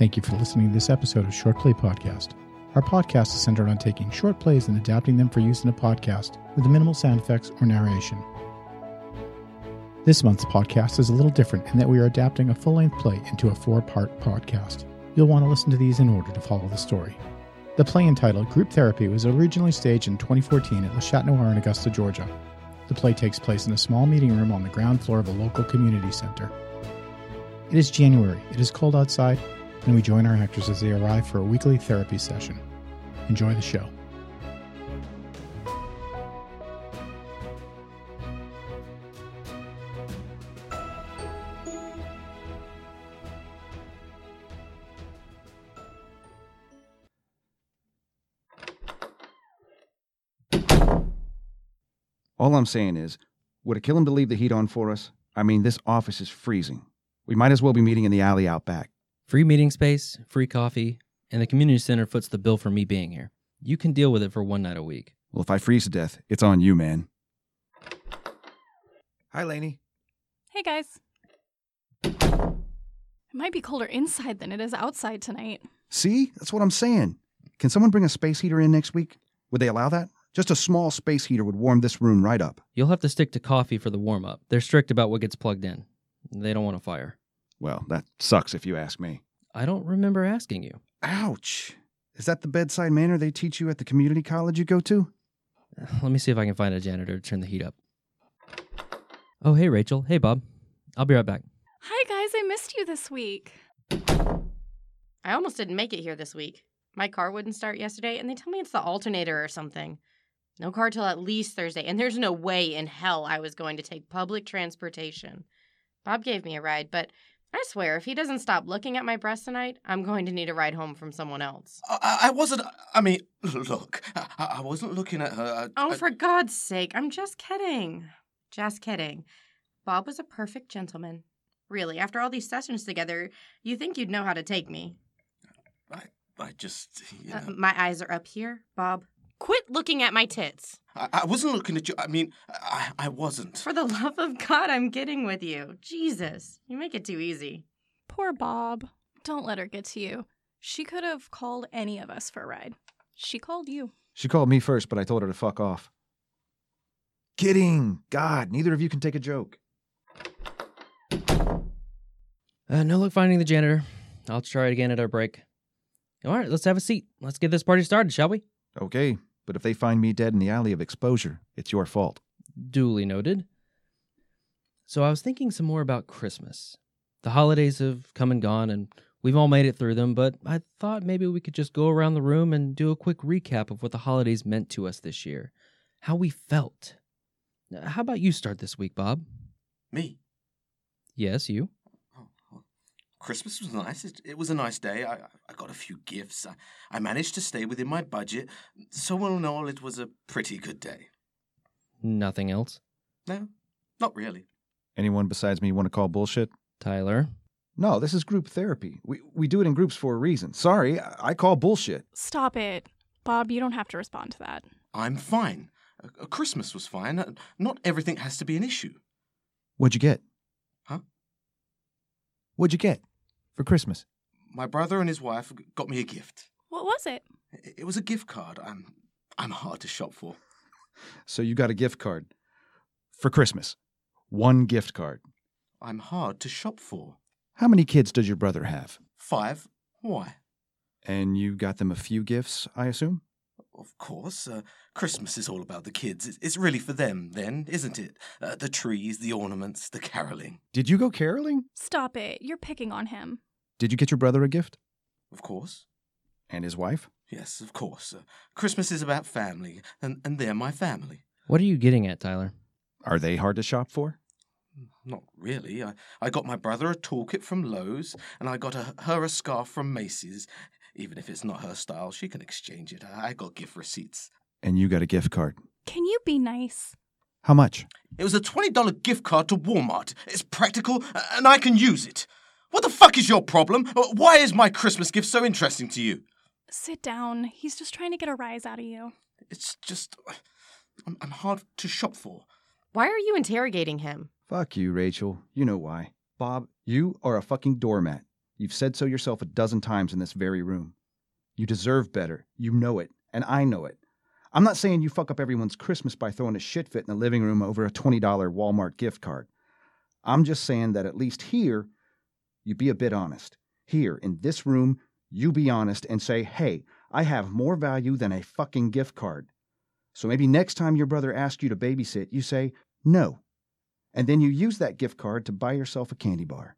Thank you for listening to this episode of Short Play Podcast. Our podcast is centered on taking short plays and adapting them for use in a podcast with minimal sound effects or narration. This month's podcast is a little different in that we are adapting a full length play into a four part podcast. You'll want to listen to these in order to follow the story. The play entitled Group Therapy was originally staged in 2014 at Le Chat Noir in Augusta, Georgia. The play takes place in a small meeting room on the ground floor of a local community center. It is January, it is cold outside, and we join our actors as they arrive for a weekly therapy session. Enjoy the show. All I'm saying is, would it kill him to leave the heat on for us? I mean, this office is freezing. We might as well be meeting in the alley out back. Free meeting space, free coffee, and the community center foots the bill for me being here. You can deal with it for one night a week. Well, if I freeze to death, it's on you, man. Hi, Lainey. Hey guys. It might be colder inside than it is outside tonight. See? That's what I'm saying. Can someone bring a space heater in next week? Would they allow that? Just a small space heater would warm this room right up. You'll have to stick to coffee for the warm up. They're strict about what gets plugged in. They don't want a fire. Well, that sucks if you ask me. I don't remember asking you. Ouch. Is that the bedside manner they teach you at the community college you go to? Let me see if I can find a janitor to turn the heat up. Oh, hey, Rachel. Hey, Bob. I'll be right back. Hi guys, I missed you this week. I almost didn't make it here this week. My car wouldn't start yesterday, and they tell me it's the alternator or something. No car till at least Thursday, and there's no way in hell I was going to take public transportation. Bob gave me a ride, but I swear if he doesn't stop looking at my breasts tonight, I'm going to need a ride home from someone else. I, I wasn't. I mean, look, I, I wasn't looking at her. I, Oh, for God's sake, I'm just kidding. Just kidding. Bob was a perfect gentleman. Really, after all these sessions together, you think you'd know how to take me. I, I just, you Uh, know, my eyes are up here, Bob. Quit looking at my tits. I, I wasn't looking at you. I mean, I, I wasn't. For the love of God, I'm kidding with you. Jesus, you make it too easy. Poor Bob. Don't let her get to you. She could have called any of us for a ride. She called you. She called me first, but I told her to fuck off. Kidding. God, neither of you can take a joke. Uh, no luck finding the janitor. I'll try it again at our break. All right, let's have a seat. Let's get this party started, shall we? Okay, but if they find me dead in the alley of exposure, it's your fault. Duly noted. So I was thinking some more about Christmas. The holidays have come and gone, and we've all made it through them, but I thought maybe we could just go around the room and do a quick recap of what the holidays meant to us this year, how we felt. How about you start this week, Bob? Me. Yes, you. Well, Christmas was nice. It, it was a nice day. I, I got a few gifts. I, I managed to stay within my budget. So, all in all, it was a pretty good day. Nothing else. No, not really. Anyone besides me want to call bullshit? Tyler. No, this is group therapy. We, we do it in groups for a reason. Sorry, I, I call bullshit. Stop it. Bob, you don't have to respond to that. I'm fine. Uh, Christmas was fine. Not everything has to be an issue. What'd you get? Huh? What'd you get for Christmas? My brother and his wife got me a gift. What was it? It it was a gift card. I'm, I'm hard to shop for. So you got a gift card for Christmas. One gift card. I'm hard to shop for. How many kids does your brother have? Five. Why? And you got them a few gifts, I assume? Of course. Uh, Christmas is all about the kids. It's, it's really for them, then, isn't it? Uh, the trees, the ornaments, the caroling. Did you go caroling? Stop it. You're picking on him. Did you get your brother a gift? Of course. And his wife? Yes, of course. Uh, Christmas is about family, and, and they're my family. What are you getting at, Tyler? Are they hard to shop for? Not really. I, I got my brother a toolkit from Lowe's, and I got a, her a scarf from Macy's. Even if it's not her style, she can exchange it. I got gift receipts. And you got a gift card. Can you be nice? How much? It was a $20 gift card to Walmart. It's practical, and I can use it. What the fuck is your problem? Uh, Why is my Christmas gift so interesting to you? Sit down. He's just trying to get a rise out of you. It's just. I'm, I'm hard to shop for. Why are you interrogating him? Fuck you, Rachel. You know why. Bob, you are a fucking doormat. You've said so yourself a dozen times in this very room. You deserve better. You know it, and I know it. I'm not saying you fuck up everyone's Christmas by throwing a shit fit in the living room over a $20 Walmart gift card. I'm just saying that at least here, you be a bit honest. Here, in this room, you be honest and say, hey, I have more value than a fucking gift card. So maybe next time your brother asks you to babysit, you say, no. And then you use that gift card to buy yourself a candy bar.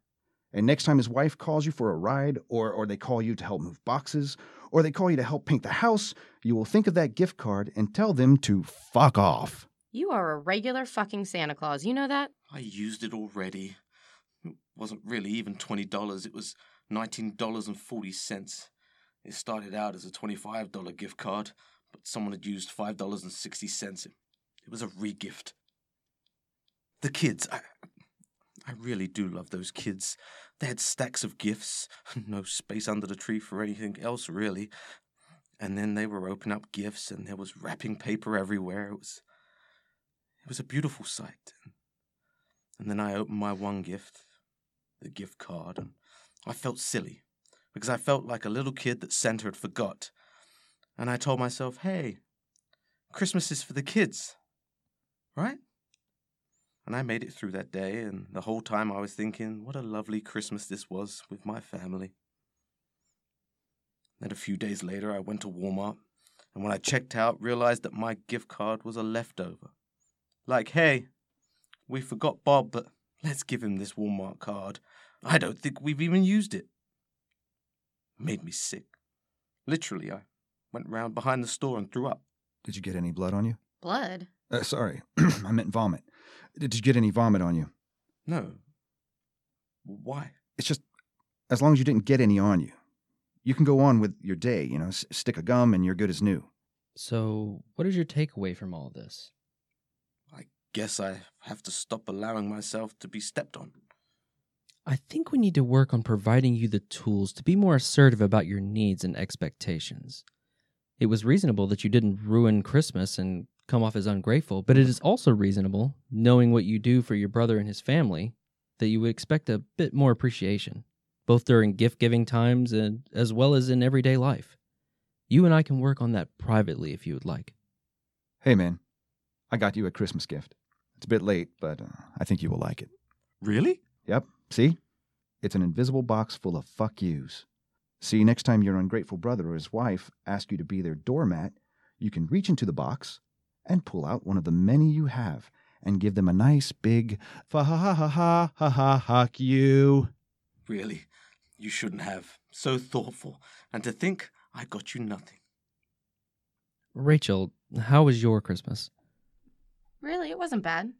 And next time his wife calls you for a ride, or, or they call you to help move boxes, or they call you to help paint the house, you will think of that gift card and tell them to fuck off. You are a regular fucking Santa Claus. You know that? I used it already. Wasn't really even $20, it was $19.40. It started out as a $25 gift card, but someone had used $5.60. It was a regift. The kids, I, I really do love those kids. They had stacks of gifts, no space under the tree for anything else, really. And then they were opening up gifts, and there was wrapping paper everywhere. It was, it was a beautiful sight. And then I opened my one gift, the gift card, and I felt silly because I felt like a little kid that Santa had forgot. And I told myself, hey, Christmas is for the kids, right? And I made it through that day, and the whole time I was thinking, what a lovely Christmas this was with my family. Then a few days later, I went to Walmart, and when I checked out, realized that my gift card was a leftover. Like, hey, we forgot Bob, but let's give him this Walmart card. I don't think we've even used it. Made me sick. Literally, I went round behind the store and threw up. Did you get any blood on you? Blood. Uh, sorry, I meant vomit. Did you get any vomit on you? No. Why? It's just as long as you didn't get any on you. You can go on with your day, you know, s- stick a gum and you're good as new. So, what is your takeaway from all this? I guess I have to stop allowing myself to be stepped on. I think we need to work on providing you the tools to be more assertive about your needs and expectations. It was reasonable that you didn't ruin Christmas and come off as ungrateful, but it is also reasonable, knowing what you do for your brother and his family, that you would expect a bit more appreciation, both during gift giving times and as well as in everyday life. You and I can work on that privately if you would like. Hey, man, I got you a Christmas gift. It's a bit late, but uh, I think you will like it. Really? Yep, see? It's an invisible box full of fuck yous. See, next time your ungrateful brother or his wife ask you to be their doormat, you can reach into the box and pull out one of the many you have and give them a nice big fa ha ha ha ha ha ha fuck you. Really? You shouldn't have. So thoughtful. And to think I got you nothing. Rachel, how was your Christmas? Really, it wasn't bad.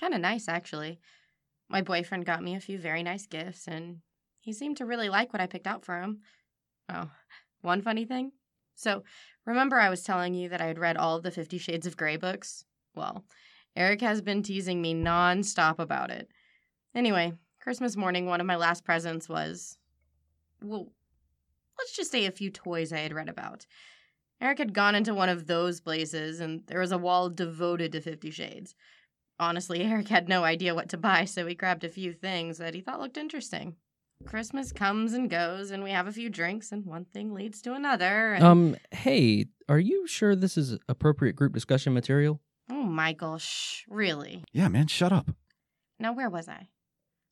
Kind of nice, actually. My boyfriend got me a few very nice gifts, and he seemed to really like what I picked out for him. Oh, one funny thing. So, remember I was telling you that I had read all of the Fifty Shades of Grey books? Well, Eric has been teasing me nonstop about it. Anyway, Christmas morning, one of my last presents was. Well, let's just say a few toys I had read about. Eric had gone into one of those places, and there was a wall devoted to Fifty Shades. Honestly, Eric had no idea what to buy, so he grabbed a few things that he thought looked interesting. Christmas comes and goes, and we have a few drinks, and one thing leads to another. And... Um, hey, are you sure this is appropriate group discussion material? oh, Michael, shh, really? Yeah, man, shut up. Now, where was I?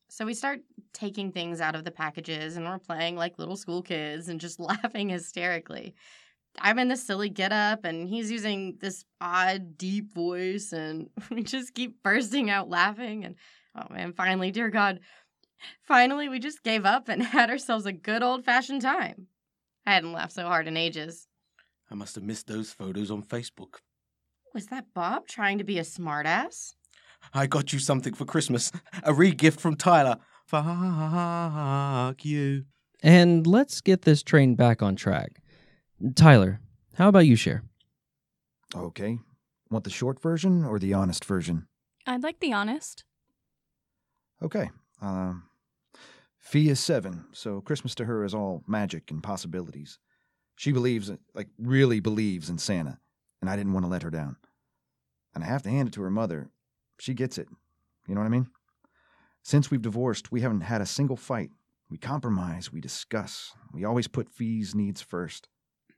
So we start taking things out of the packages, and we're playing like little school kids and just laughing hysterically. I'm in this silly get up, and he's using this odd, deep voice, and we just keep bursting out laughing. And oh man, finally, dear God, finally, we just gave up and had ourselves a good old fashioned time. I hadn't laughed so hard in ages. I must have missed those photos on Facebook. Was that Bob trying to be a smartass? I got you something for Christmas. A re-gift from Tyler. Fuck you. And let's get this train back on track. Tyler, how about you share? Okay. Want the short version or the honest version? I'd like the honest. Okay. Um, Fee is seven, so Christmas to her is all magic and possibilities. She believes, like, really believes in Santa, and I didn't want to let her down. And I have to hand it to her mother. She gets it. You know what I mean? Since we've divorced, we haven't had a single fight. We compromise, we discuss. We always put Fee's needs first.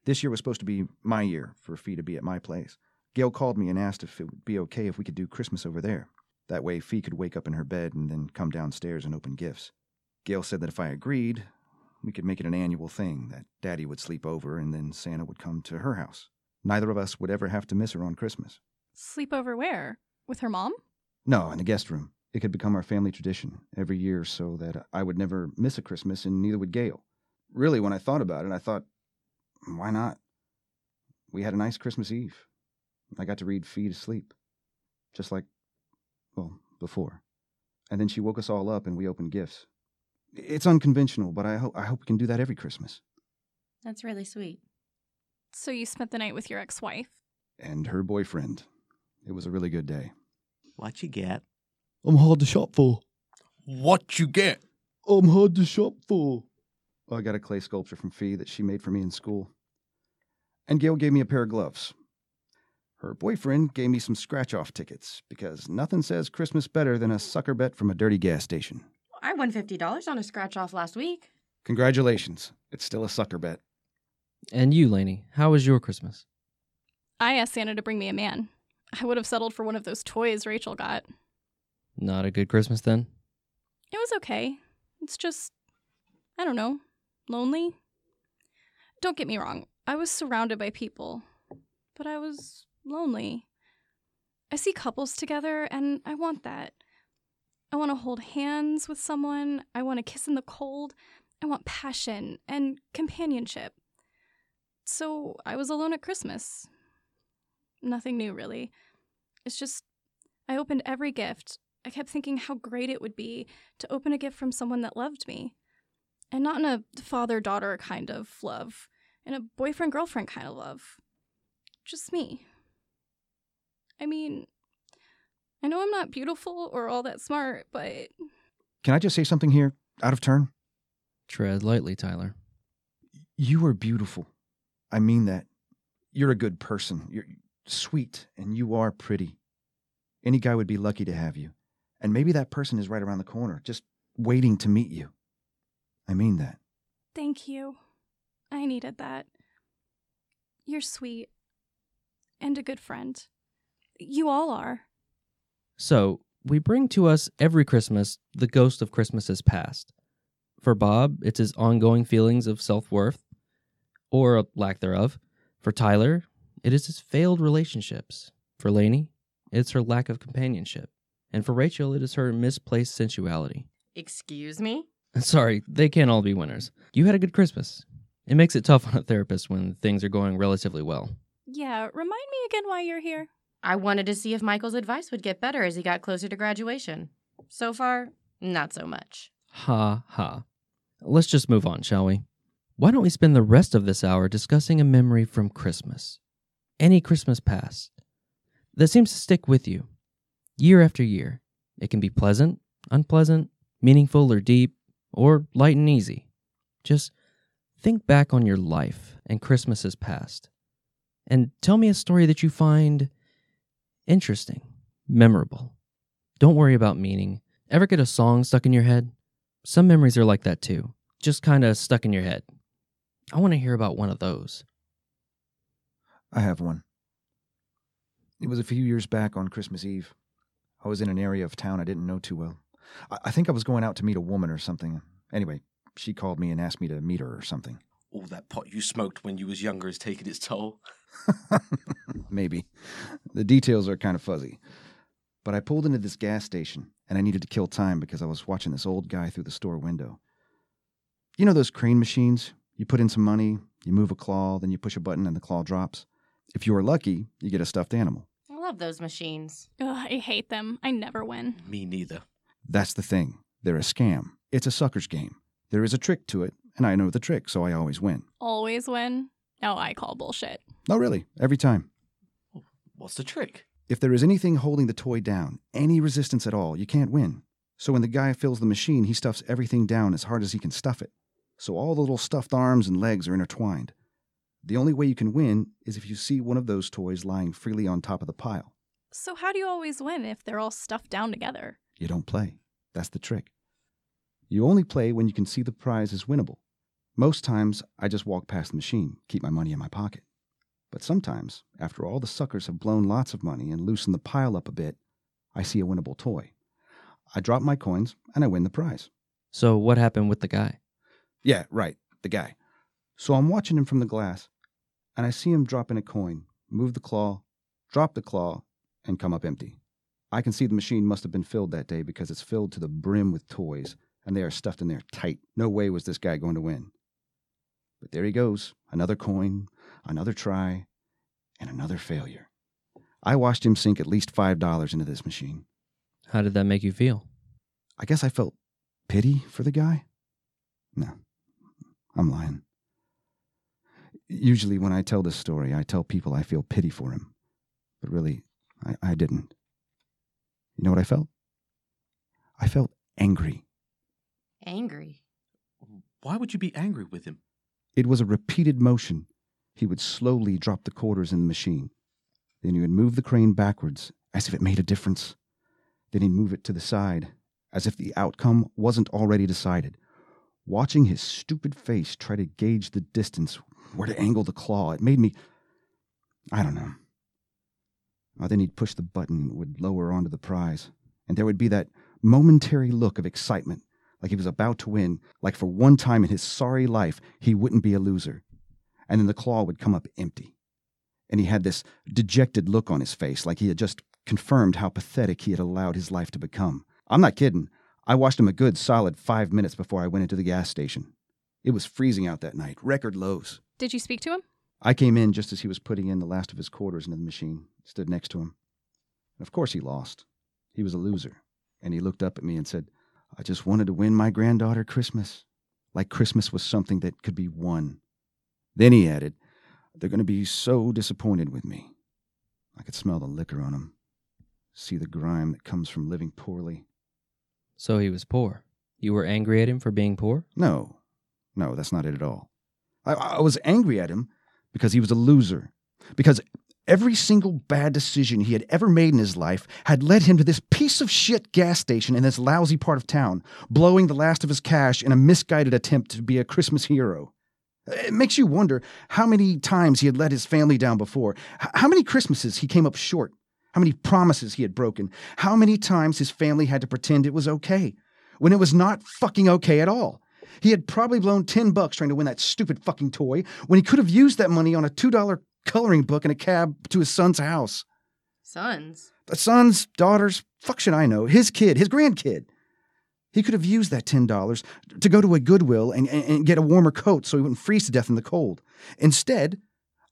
This year was supposed to be my year for Fee to be at my place. Gail called me and asked if it would be okay if we could do Christmas over there. That way, Fee could wake up in her bed and then come downstairs and open gifts. Gail said that if I agreed, we could make it an annual thing that Daddy would sleep over and then Santa would come to her house. Neither of us would ever have to miss her on Christmas. Sleep over where? With her mom? No, in the guest room. It could become our family tradition every year so that I would never miss a Christmas and neither would Gail. Really, when I thought about it, I thought, why not? We had a nice Christmas Eve. I got to read Fee to sleep. Just like, well, before. And then she woke us all up and we opened gifts. It's unconventional, but I, ho- I hope we can do that every Christmas. That's really sweet. So you spent the night with your ex wife? And her boyfriend. It was a really good day. What you get? I'm hard to shop for. What you get? I'm hard to shop for. Well, I got a clay sculpture from Fee that she made for me in school. And Gail gave me a pair of gloves. Her boyfriend gave me some scratch off tickets because nothing says Christmas better than a sucker bet from a dirty gas station. I won $50 on a scratch off last week. Congratulations. It's still a sucker bet. And you, Lainey, how was your Christmas? I asked Santa to bring me a man. I would have settled for one of those toys Rachel got. Not a good Christmas then? It was okay. It's just, I don't know, lonely. Don't get me wrong, I was surrounded by people, but I was lonely. I see couples together and I want that. I want to hold hands with someone. I want to kiss in the cold. I want passion and companionship. So I was alone at Christmas. Nothing new, really. It's just, I opened every gift. I kept thinking how great it would be to open a gift from someone that loved me. And not in a father daughter kind of love, in a boyfriend girlfriend kind of love. Just me. I mean, I know I'm not beautiful or all that smart, but Can I just say something here, out of turn? Tread lightly, Tyler. You are beautiful. I mean that. You're a good person. You're sweet, and you are pretty. Any guy would be lucky to have you. And maybe that person is right around the corner, just waiting to meet you. I mean that. thank you. I needed that. You're sweet and a good friend. You all are. So, we bring to us every Christmas the ghost of Christmases past. For Bob, it's his ongoing feelings of self worth, or a lack thereof. For Tyler, it is his failed relationships. For Lainey, it's her lack of companionship. And for Rachel, it is her misplaced sensuality. Excuse me? Sorry, they can't all be winners. You had a good Christmas. It makes it tough on a therapist when things are going relatively well. Yeah, remind me again why you're here. I wanted to see if Michael's advice would get better as he got closer to graduation. So far, not so much. Ha ha. Let's just move on, shall we? Why don't we spend the rest of this hour discussing a memory from Christmas? Any Christmas past that seems to stick with you year after year. It can be pleasant, unpleasant, meaningful or deep, or light and easy. Just think back on your life and Christmases past and tell me a story that you find interesting, memorable. Don't worry about meaning. Ever get a song stuck in your head? Some memories are like that too, just kind of stuck in your head. I want to hear about one of those. I have one. It was a few years back on Christmas Eve. I was in an area of town I didn't know too well. I, I think I was going out to meet a woman or something. Anyway, she called me and asked me to meet her or something. All that pot you smoked when you was younger is taking its toll. Maybe. The details are kind of fuzzy. But I pulled into this gas station and I needed to kill time because I was watching this old guy through the store window. You know those crane machines? You put in some money, you move a claw, then you push a button and the claw drops. If you are lucky, you get a stuffed animal. I love those machines. Ugh, I hate them. I never win. Me neither. That's the thing. They're a scam. It's a sucker's game. There is a trick to it, and I know the trick, so I always win. Always win. No, I call bullshit. No, really, every time. What's the trick? If there is anything holding the toy down, any resistance at all, you can't win. So when the guy fills the machine, he stuffs everything down as hard as he can stuff it. So all the little stuffed arms and legs are intertwined. The only way you can win is if you see one of those toys lying freely on top of the pile. So how do you always win if they're all stuffed down together? You don't play. That's the trick. You only play when you can see the prize is winnable. Most times, I just walk past the machine, keep my money in my pocket. But sometimes, after all the suckers have blown lots of money and loosened the pile up a bit, I see a winnable toy. I drop my coins and I win the prize. So what happened with the guy? Yeah, right, the guy. So I'm watching him from the glass, and I see him drop in a coin, move the claw, drop the claw, and come up empty. I can see the machine must have been filled that day because it's filled to the brim with toys, and they are stuffed in there tight. No way was this guy going to win. But there he goes another coin, another try, and another failure. I watched him sink at least $5 into this machine. How did that make you feel? I guess I felt pity for the guy. No, I'm lying. Usually, when I tell this story, I tell people I feel pity for him. But really, I, I didn't. You know what I felt? I felt angry. Angry. Why would you be angry with him? It was a repeated motion. He would slowly drop the quarters in the machine. Then he would move the crane backwards, as if it made a difference. Then he'd move it to the side, as if the outcome wasn't already decided. Watching his stupid face try to gauge the distance, where to angle the claw, it made me. I don't know. Uh, then he'd push the button, would lower onto the prize, and there would be that momentary look of excitement, like he was about to win, like for one time in his sorry life he wouldn't be a loser. And then the claw would come up empty. And he had this dejected look on his face, like he had just confirmed how pathetic he had allowed his life to become. I'm not kidding. I watched him a good solid five minutes before I went into the gas station. It was freezing out that night, record lows. Did you speak to him? I came in just as he was putting in the last of his quarters into the machine, stood next to him. And of course he lost. He was a loser. And he looked up at me and said, I just wanted to win my granddaughter Christmas. Like Christmas was something that could be won. Then he added, They're going to be so disappointed with me. I could smell the liquor on him, see the grime that comes from living poorly. So he was poor. You were angry at him for being poor? No, no, that's not it at all. I, I was angry at him because he was a loser. Because every single bad decision he had ever made in his life had led him to this piece of shit gas station in this lousy part of town, blowing the last of his cash in a misguided attempt to be a Christmas hero. It makes you wonder how many times he had let his family down before, how many Christmases he came up short, how many promises he had broken, how many times his family had to pretend it was okay when it was not fucking okay at all. He had probably blown 10 bucks trying to win that stupid fucking toy when he could have used that money on a $2 coloring book and a cab to his son's house. Sons. The sons, daughters, fuck should I know, his kid, his grandkid. He could have used that $10 to go to a Goodwill and, and, and get a warmer coat so he wouldn't freeze to death in the cold. Instead,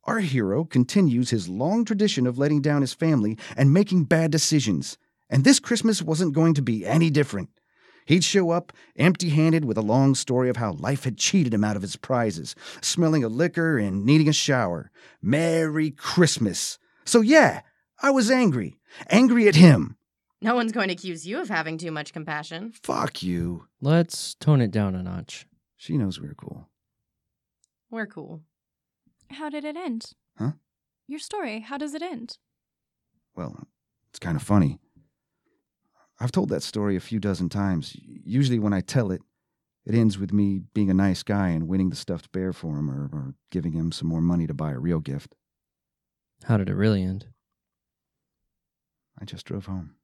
our hero continues his long tradition of letting down his family and making bad decisions. And this Christmas wasn't going to be any different. He'd show up empty handed with a long story of how life had cheated him out of his prizes, smelling of liquor and needing a shower. Merry Christmas. So, yeah, I was angry. Angry at him. No one's going to accuse you of having too much compassion. Fuck you. Let's tone it down a notch. She knows we're cool. We're cool. How did it end? Huh? Your story, how does it end? Well, it's kind of funny. I've told that story a few dozen times. Usually, when I tell it, it ends with me being a nice guy and winning the stuffed bear for him or, or giving him some more money to buy a real gift. How did it really end? I just drove home.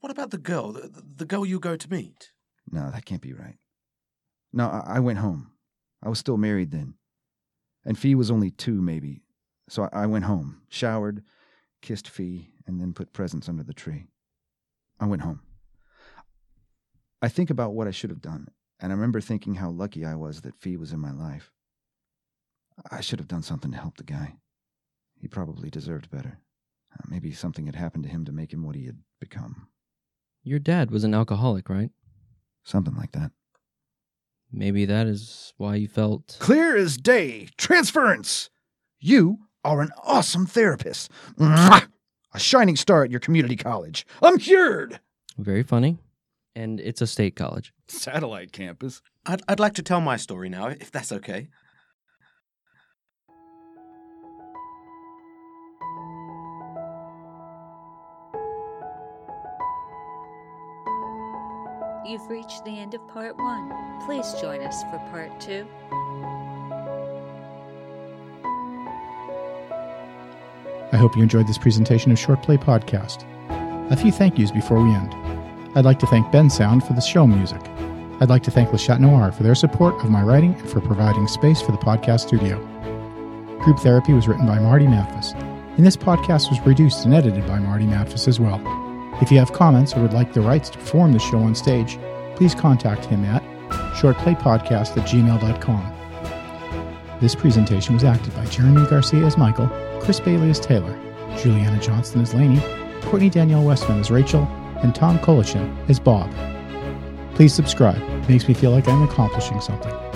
What about the girl? The, the girl you go to meet? No, that can't be right. No, I, I went home. I was still married then. And Fee was only two, maybe. So I, I went home, showered, kissed Fee, and then put presents under the tree. I went home. I think about what I should have done, and I remember thinking how lucky I was that Fee was in my life. I should have done something to help the guy. He probably deserved better. Uh, maybe something had happened to him to make him what he had become. Your dad was an alcoholic, right? Something like that. Maybe that is why you felt. Clear as day. Transference. You are an awesome therapist. Mwah! A shining star at your community college. I'm cured. Very funny. And it's a state college. Satellite campus. I'd, I'd like to tell my story now, if that's okay. you've reached the end of part one. Please join us for part two. Hope you enjoyed this presentation of Short Play Podcast. A few thank yous before we end. I'd like to thank Bensound for the show music. I'd like to thank Le Chat Noir for their support of my writing and for providing space for the podcast studio. Group Therapy was written by Marty Mathis, and this podcast was produced and edited by Marty Mathis as well. If you have comments or would like the rights to perform the show on stage, please contact him at shortplaypodcast at gmail.com. This presentation was acted by Jeremy Garcia as Michael, Chris Bailey as Taylor, Juliana Johnston as Lainey, Courtney Danielle Westman as Rachel, and Tom Kolichin as Bob. Please subscribe. It makes me feel like I'm accomplishing something.